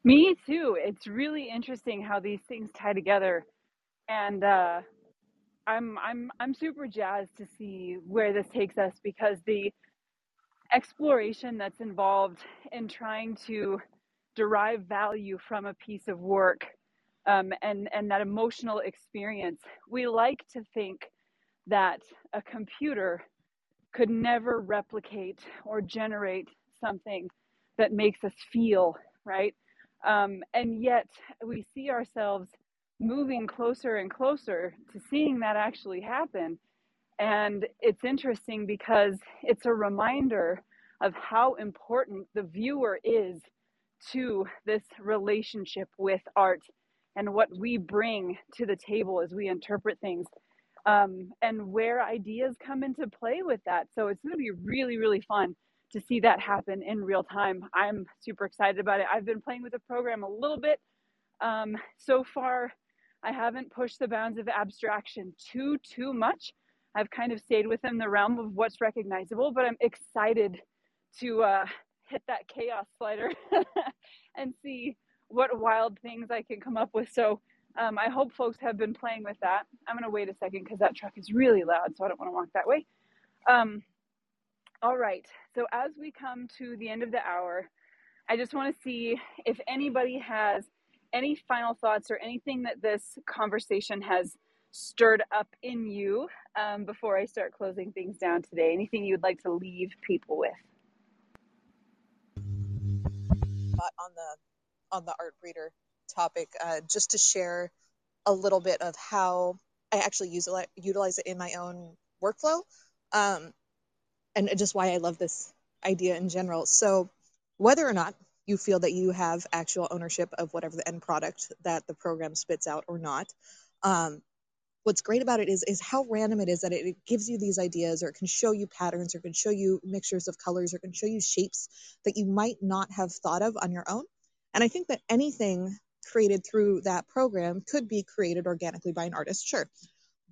Me too. It's really interesting how these things tie together, and uh, I'm I'm I'm super jazzed to see where this takes us because the exploration that's involved in trying to derive value from a piece of work um, and and that emotional experience. We like to think that a computer could never replicate or generate something that makes us feel right, um, and yet we see ourselves moving closer and closer to seeing that actually happen and it's interesting because it's a reminder of how important the viewer is to this relationship with art and what we bring to the table as we interpret things um, and where ideas come into play with that. So it's going to be really, really fun to see that happen in real time. I'm super excited about it. I've been playing with the program a little bit. Um, so far, I haven't pushed the bounds of abstraction too, too much I've kind of stayed within the realm of what's recognizable, but I'm excited to uh, hit that chaos slider and see what wild things I can come up with. So um, I hope folks have been playing with that. I'm going to wait a second because that truck is really loud, so I don't want to walk that way. Um, all right, so as we come to the end of the hour, I just want to see if anybody has any final thoughts or anything that this conversation has stirred up in you um, before I start closing things down today? Anything you'd like to leave people with? On the on the art breeder topic, uh, just to share a little bit of how I actually use utilize it in my own workflow, um, and just why I love this idea in general. So, whether or not you feel that you have actual ownership of whatever the end product that the program spits out or not, um, what's great about it is is how random it is that it, gives you these ideas or it can show you patterns or can show you mixtures of colors or can show you shapes that you might not have thought of on your own and i think that anything created through that program could be created organically by an artist sure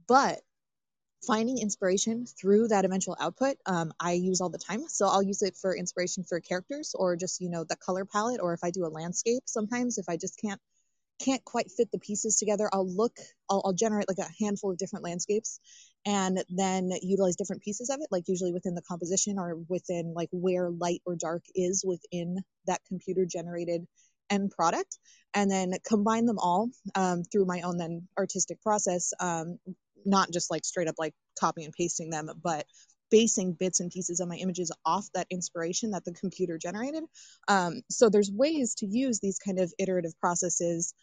but finding inspiration through that eventual output um, i use all the time so i'll use it for inspiration for characters or just you know the color palette or if i do a landscape sometimes if i just can't can't quite fit the pieces together, I'll look, I'll, I'll, generate like a handful of different landscapes and then utilize different pieces of it, like usually within the composition or within like where light or dark is within that computer generated end product, and then combine them all um, through my own then artistic process. Um, not just like straight up like copy and pasting them, but basing bits and pieces of my images off that inspiration that the computer generated. Um, so there's ways to use these kind of iterative processes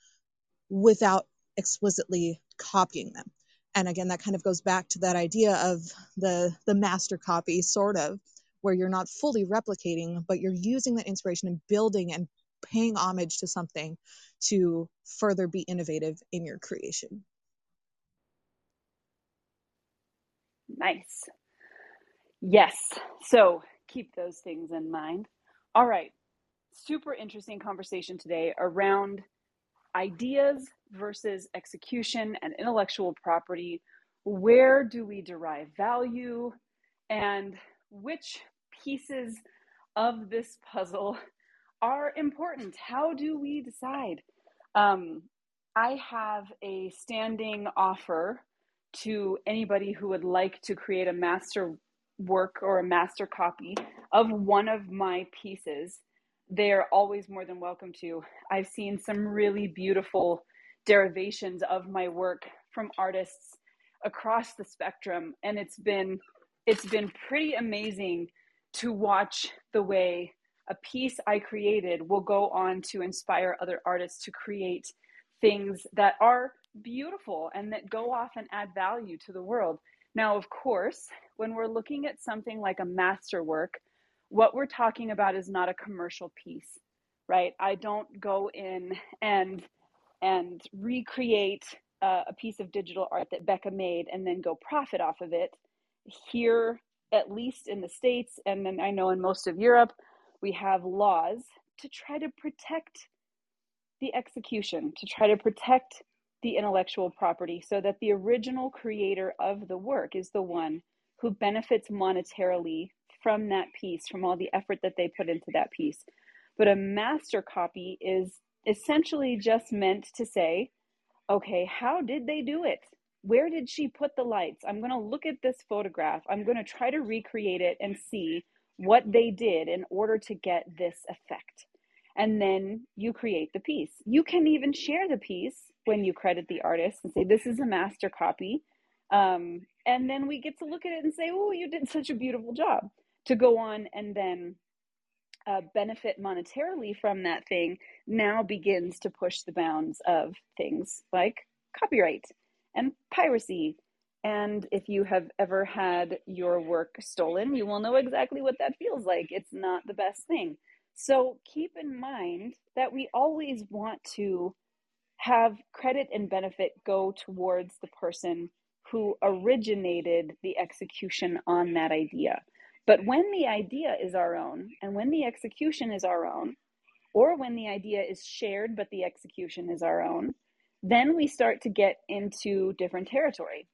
without explicitly copying them. And again, that kind of goes back to that idea of the the master copy, sort of, where you're not fully replicating, but you're using that inspiration and building and paying homage to something to further be innovative in your creation. Nice. Yes. So keep those things in mind. All right. Super interesting conversation today around ideas versus execution and intellectual property. Where do we derive value? And which pieces of this puzzle are important? How do we decide? Um, I have a standing offer to anybody who would like to create a master work or a master copy of one of my pieces, they're always more than welcome to. I've seen some really beautiful derivations of my work from artists across the spectrum and it's been it's been pretty amazing to watch the way a piece I created will go on to inspire other artists to create things that are beautiful and that go off and add value to the world. Now, of course, when we're looking at something like a masterwork, what we're talking about is not a commercial piece, right? I don't go in and and recreate uh, a piece of digital art that Bekka made and then go profit off of it. Here, at least in the States, and then I know in most of Europe, we have laws to try to protect the execution, to try to protect the intellectual property so that the original creator of the work is the one who benefits monetarily from that piece, from all the effort that they put into that piece. But a master copy is essentially just meant to say, okay, how did they do it? Where did she put the lights? I'm going to look at this photograph. I'm going to try to recreate it and see what they did in order to get this effect. And then you create the piece. You can even share the piece when you credit the artist and say, This is a master copy. Um, and then we get to look at it and say, Oh, you did such a beautiful job to go on and then uh, benefit monetarily from that thing now begins to push the bounds of things like copyright and piracy. And if you have ever had your work stolen, you will know exactly what that feels like. It's not the best thing. So keep in mind that we always want to have credit and benefit go towards the person who originated the execution on that idea. But when the idea is our own and when the execution is our own, or when the idea is shared but the execution is our own, then we start to get into different territory.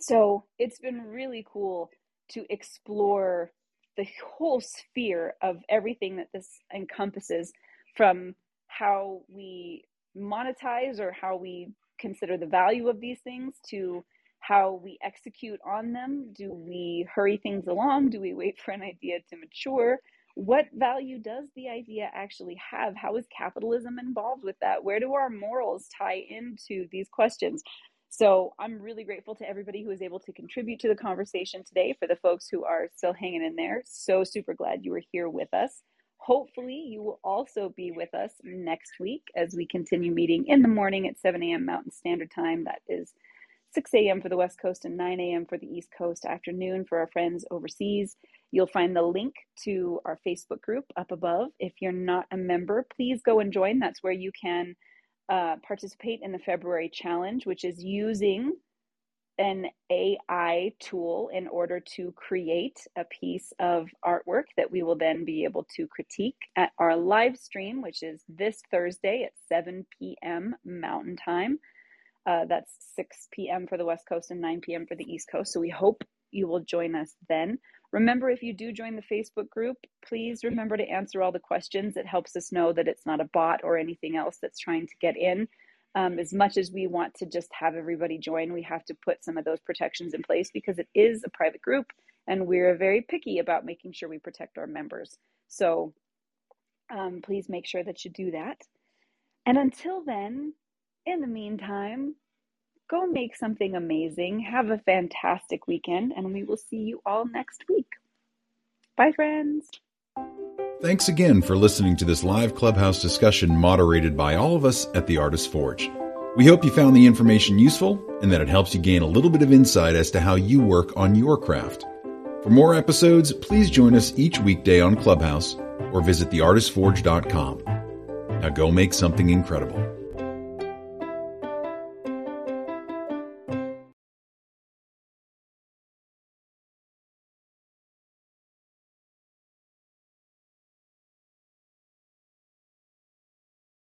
So it's been really cool to explore the whole sphere of everything that this encompasses from how we monetize or how we consider the value of these things to how we execute on them. Do we hurry things along? Do we wait for an idea to mature? What value does the idea actually have? How is capitalism involved with that? Where do our morals tie into these questions? So I'm really grateful to everybody who was able to contribute to the conversation today. For the folks who are still hanging in there, so super glad you were here with us. Hopefully, you will also be with us next week as we continue meeting in the morning at 7 a.m. Mountain Standard Time. That is 6 a.m. for the West Coast and 9 a.m. for the East Coast afternoon for our friends overseas. You'll find the link to our Facebook group up above. If you're not a member, please go and join. That's where you can uh, participate in the February challenge, which is using an AI tool in order to create a piece of artwork that we will then be able to critique at our live stream, which is this Thursday at 7 p.m. Mountain Time. Uh, that's 6 p.m. for the West Coast and 9 p.m. for the East Coast. So we hope you will join us then. Remember, if you do join the Facebook group, please remember to answer all the questions. It helps us know that it's not a bot or anything else that's trying to get in. Um, as much as we want to just have everybody join, we have to put some of those protections in place because it is a private group and we're very picky about making sure we protect our members. So um, please make sure that you do that. And until then, in the meantime, Go make something amazing. Have a fantastic weekend, and we will see you all next week. Bye, friends. Thanks again for listening to this live clubhouse discussion moderated by all of us at the Artist Forge. We hope you found the information useful and that it helps you gain a little bit of insight as to how you work on your craft. For more episodes, please join us each weekday on Clubhouse or visit theartistforge.com. Now go make something incredible.